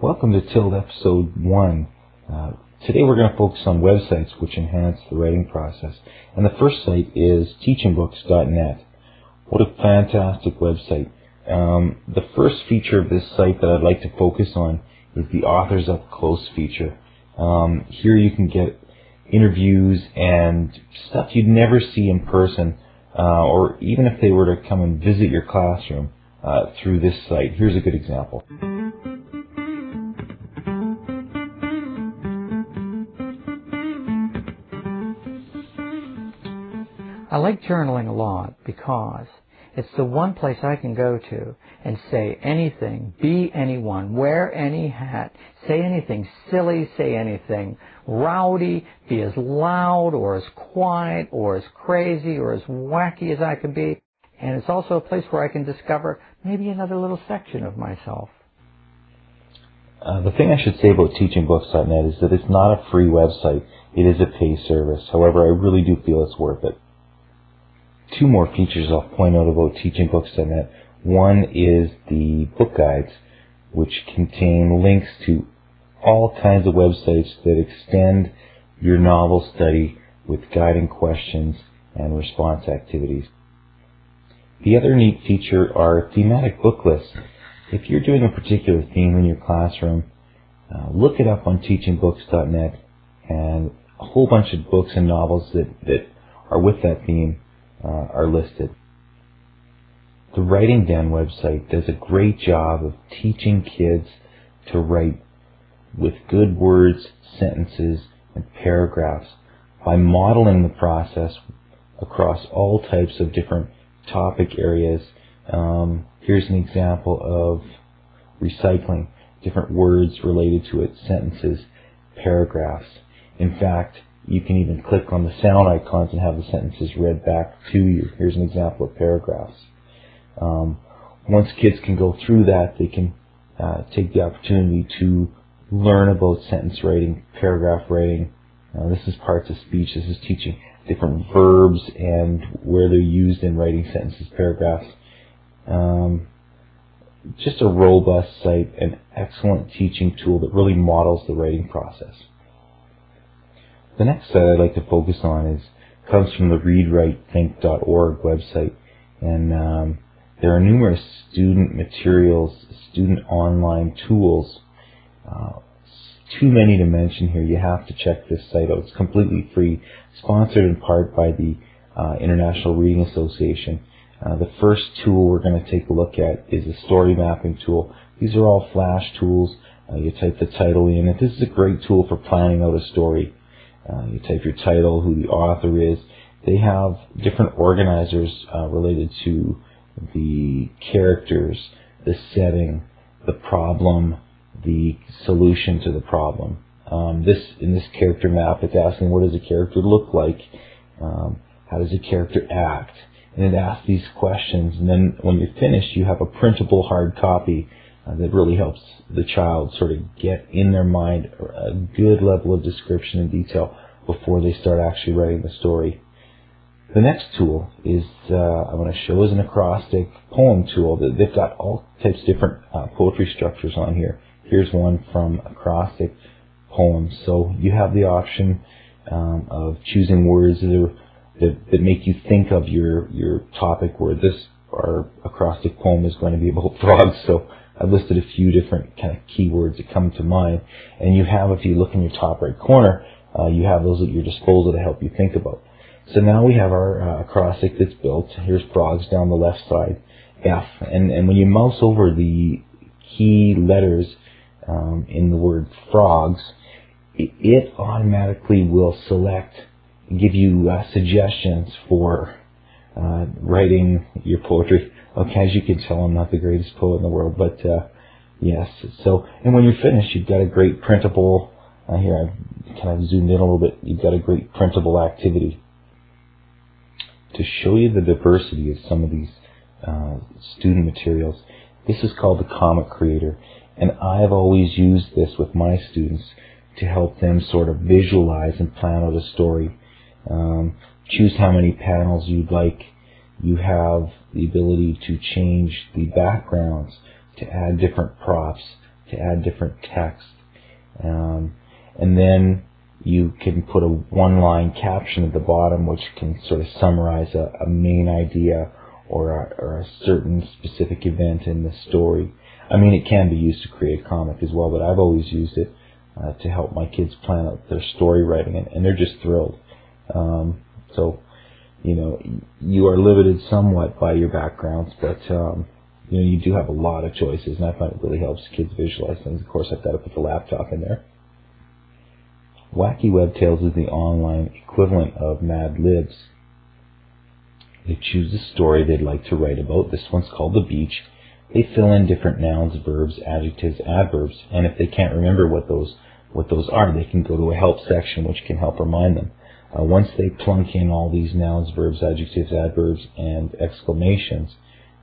Welcome to TILD episode 1. Uh, today we're going to focus on websites which enhance the writing process. And the first site is teachingbooks.net. What a fantastic website. Um, the first feature of this site that I'd like to focus on is the Authors Up Close feature. Um, here you can get interviews and stuff you'd never see in person, uh, or even if they were to come and visit your classroom uh, through this site. Here's a good example. I like journaling a lot because it's the one place I can go to and say anything, be anyone, wear any hat, say anything silly, say anything rowdy, be as loud or as quiet or as crazy or as wacky as I can be. And it's also a place where I can discover maybe another little section of myself. Uh, the thing I should say about teachingbooks.net is that it's not a free website. It is a pay service. However, I really do feel it's worth it two more features I'll point out about teachingbooks.net. One is the book guides, which contain links to all kinds of websites that extend your novel study with guiding questions and response activities. The other neat feature are thematic book lists. If you're doing a particular theme in your classroom, uh, look it up on teachingbooks.net and a whole bunch of books and novels that, that are with that theme uh, are listed. The Writing Den website does a great job of teaching kids to write with good words, sentences, and paragraphs by modeling the process across all types of different topic areas. Um, here's an example of recycling, different words related to it, sentences, paragraphs. In fact, you can even click on the sound icons and have the sentences read back to you. Here's an example of paragraphs. Um, once kids can go through that, they can uh, take the opportunity to learn about sentence writing, paragraph writing. Uh, this is parts of speech. This is teaching different verbs and where they're used in writing sentences, paragraphs. Um, just a robust site, an excellent teaching tool that really models the writing process. The next site I'd like to focus on is comes from the readwritethink.org website, and um, there are numerous student materials, student online tools. Uh, too many to mention here. You have to check this site out. It's completely free, sponsored in part by the uh, International Reading Association. Uh, the first tool we're going to take a look at is a story mapping tool. These are all flash tools. Uh, you type the title in, and this is a great tool for planning out a story. Uh, you type your title, who the author is. They have different organizers uh, related to the characters, the setting, the problem, the solution to the problem. Um, this in this character map, it's asking what does a character look like, um, how does a character act, and it asks these questions. And then when you're finished, you have a printable hard copy that really helps the child sort of get in their mind a good level of description and detail before they start actually writing the story. The next tool is uh, I'm going to show is an acrostic poem tool. They've got all types of different uh, poetry structures on here. Here's one from acrostic poems. So you have the option um, of choosing words that, are, that, that make you think of your your topic. Where this our acrostic poem is going to be about frogs. So I've listed a few different kind of keywords that come to mind. And you have, if you look in your top right corner, uh, you have those at your disposal to help you think about. So now we have our uh, acrostic that's built. Here's frogs down the left side, F. And, and when you mouse over the key letters um, in the word frogs, it, it automatically will select, give you uh, suggestions for uh, writing your poetry. Okay, as you can tell, I'm not the greatest poet in the world, but uh, yes. So, and when you're finished, you've got a great printable. Uh, here, I've kind of zoomed in a little bit. You've got a great printable activity to show you the diversity of some of these uh, student materials. This is called the Comic Creator, and I've always used this with my students to help them sort of visualize and plan out a story. Um, choose how many panels you'd like. You have the ability to change the backgrounds, to add different props, to add different text. Um, and then you can put a one-line caption at the bottom which can sort of summarize a, a main idea or a, or a certain specific event in the story. I mean, it can be used to create a comic as well, but I've always used it uh, to help my kids plan out their story writing, and, and they're just thrilled. Um, so, you know, you are limited somewhat by your backgrounds, but um, you know, you do have a lot of choices, and I find it really helps kids visualize things. Of course, I've got to put the laptop in there. Wacky Web Tales is the online equivalent of Mad Libs. They choose a story they'd like to write about. This one's called The Beach. They fill in different nouns, verbs, adjectives, adverbs, and if they can't remember what those what those are, they can go to a help section which can help remind them. Uh, once they plunk in all these nouns, verbs, adjectives, adverbs, and exclamations,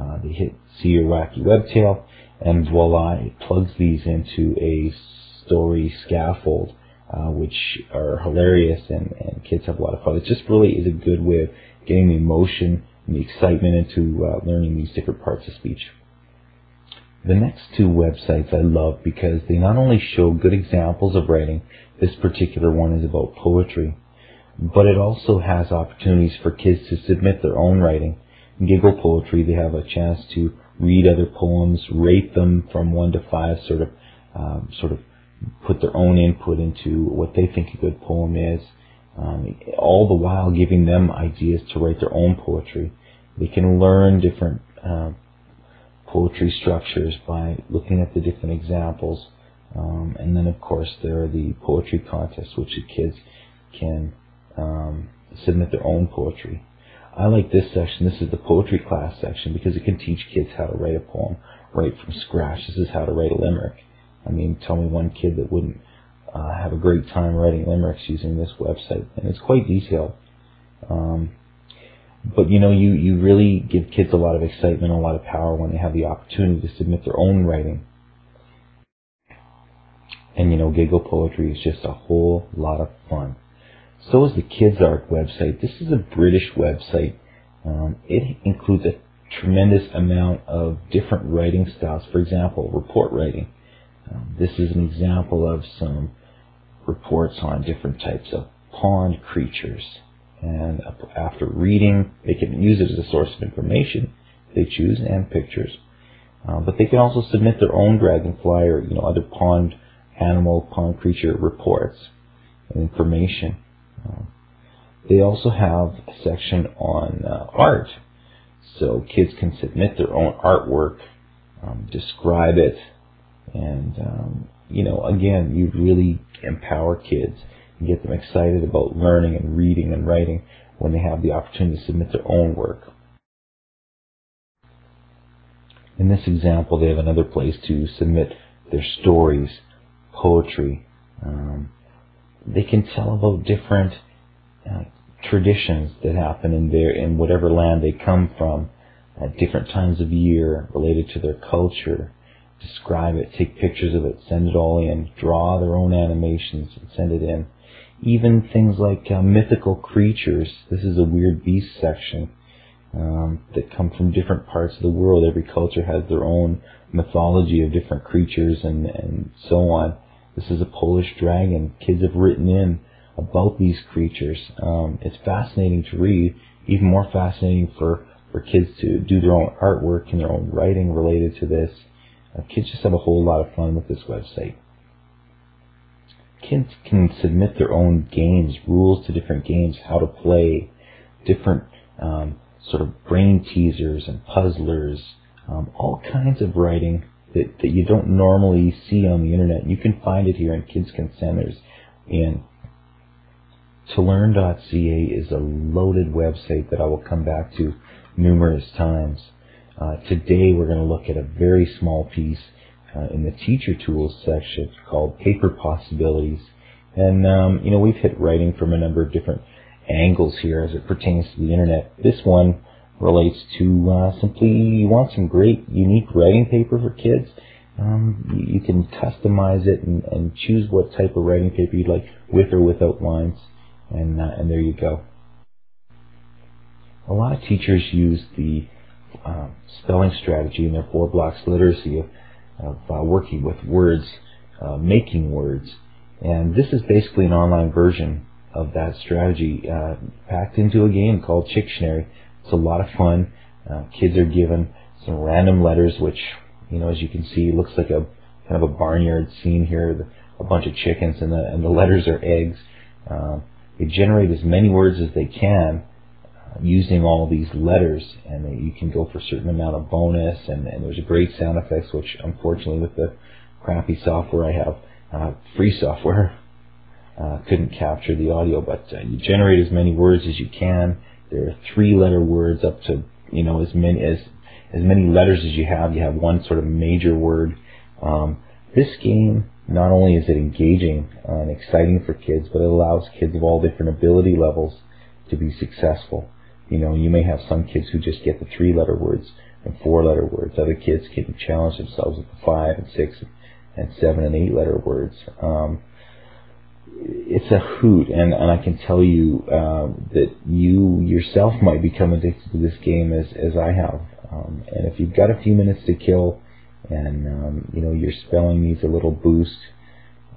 uh, they hit see your wacky web tale, and voila, it plugs these into a story scaffold uh, which are hilarious and, and kids have a lot of fun. It just really is a good way of getting the emotion and the excitement into uh, learning these different parts of speech. The next two websites I love because they not only show good examples of writing, this particular one is about poetry, but it also has opportunities for kids to submit their own writing. In Giggle Poetry, they have a chance to read other poems, rate them from one to five, sort of, um, sort of put their own input into what they think a good poem is, um, all the while giving them ideas to write their own poetry. They can learn different uh, poetry structures by looking at the different examples. Um, and then, of course, there are the poetry contests, which the kids can um, submit their own poetry. I like this section. This is the poetry class section because it can teach kids how to write a poem right from scratch. This is how to write a limerick. I mean, tell me one kid that wouldn't uh, have a great time writing limericks using this website, and it's quite detailed. Um, but you know, you you really give kids a lot of excitement, a lot of power when they have the opportunity to submit their own writing. And you know, Giggle Poetry is just a whole lot of fun. So is the Kids Art website. This is a British website. Um, it includes a tremendous amount of different writing styles. For example, report writing. Um, this is an example of some reports on different types of pond creatures. And after reading, they can use it as a source of information they choose and pictures. Uh, but they can also submit their own dragonfly or you know other pond animal, pond creature reports and information. Uh, they also have a section on uh, art, so kids can submit their own artwork, um, describe it, and, um, you know, again, you really empower kids and get them excited about learning and reading and writing when they have the opportunity to submit their own work. In this example, they have another place to submit their stories, poetry. Um, they can tell about different uh, traditions that happen in their in whatever land they come from at different times of year related to their culture describe it, take pictures of it, send it all in, draw their own animations and send it in. Even things like uh, mythical creatures. This is a weird beast section um, that come from different parts of the world. Every culture has their own mythology of different creatures and, and so on. This is a Polish dragon. Kids have written in about these creatures. Um, it's fascinating to read, even more fascinating for, for kids to do their own artwork and their own writing related to this. Uh, kids just have a whole lot of fun with this website. Kids can submit their own games, rules to different games, how to play, different um, sort of brain teasers and puzzlers, um, all kinds of writing that, that you don't normally see on the internet. You can find it here in Kids Can Centers. And 2Learn.ca is a loaded website that I will come back to numerous times. Uh, today we're going to look at a very small piece uh, in the teacher tools section called paper possibilities. And, um, you know, we've hit writing from a number of different angles here as it pertains to the internet. This one relates to uh, simply you want some great, unique writing paper for kids. Um, you can customize it and, and choose what type of writing paper you'd like, with or without lines, and uh, and there you go. A lot of teachers use the uh, spelling strategy in their four blocks literacy of, of uh, working with words, uh, making words, and this is basically an online version of that strategy uh, packed into a game called Chicktionary. It's a lot of fun. Uh, kids are given some random letters, which you know, as you can see, looks like a kind of a barnyard scene here. A bunch of chickens, and the and the letters are eggs. Um, they generate as many words as they can uh, using all these letters, and they, you can go for a certain amount of bonus. And, and there's great sound effects, which unfortunately with the crappy software I have, uh, free software, uh, couldn't capture the audio. But uh, you generate as many words as you can. There are three-letter words up to you know as many as as many letters as you have. You have one sort of major word. Um, this game not only is it engaging and exciting for kids, but it allows kids of all different ability levels to be successful. You know, you may have some kids who just get the three-letter words and four-letter words. Other kids can challenge themselves with the five and six and seven and eight-letter words. Um, it's a hoot, and, and I can tell you uh, that you yourself might become addicted to this game as as I have. Um, and if you've got a few minutes to kill, and um, you know your spelling needs a little boost,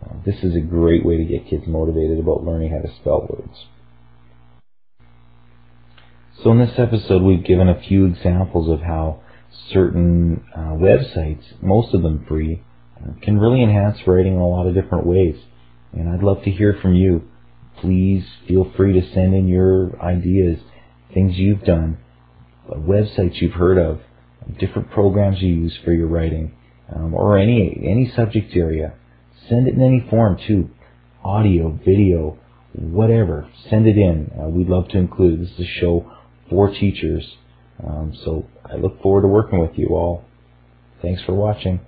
uh, this is a great way to get kids motivated about learning how to spell words. So in this episode, we've given a few examples of how certain uh, websites, most of them free, uh, can really enhance writing in a lot of different ways. And I'd love to hear from you. Please feel free to send in your ideas, things you've done, websites you've heard of, different programs you use for your writing, um, or any any subject area. Send it in any form too, audio, video, whatever. Send it in. Uh, we'd love to include. This is a show for teachers, um, so I look forward to working with you all. Thanks for watching.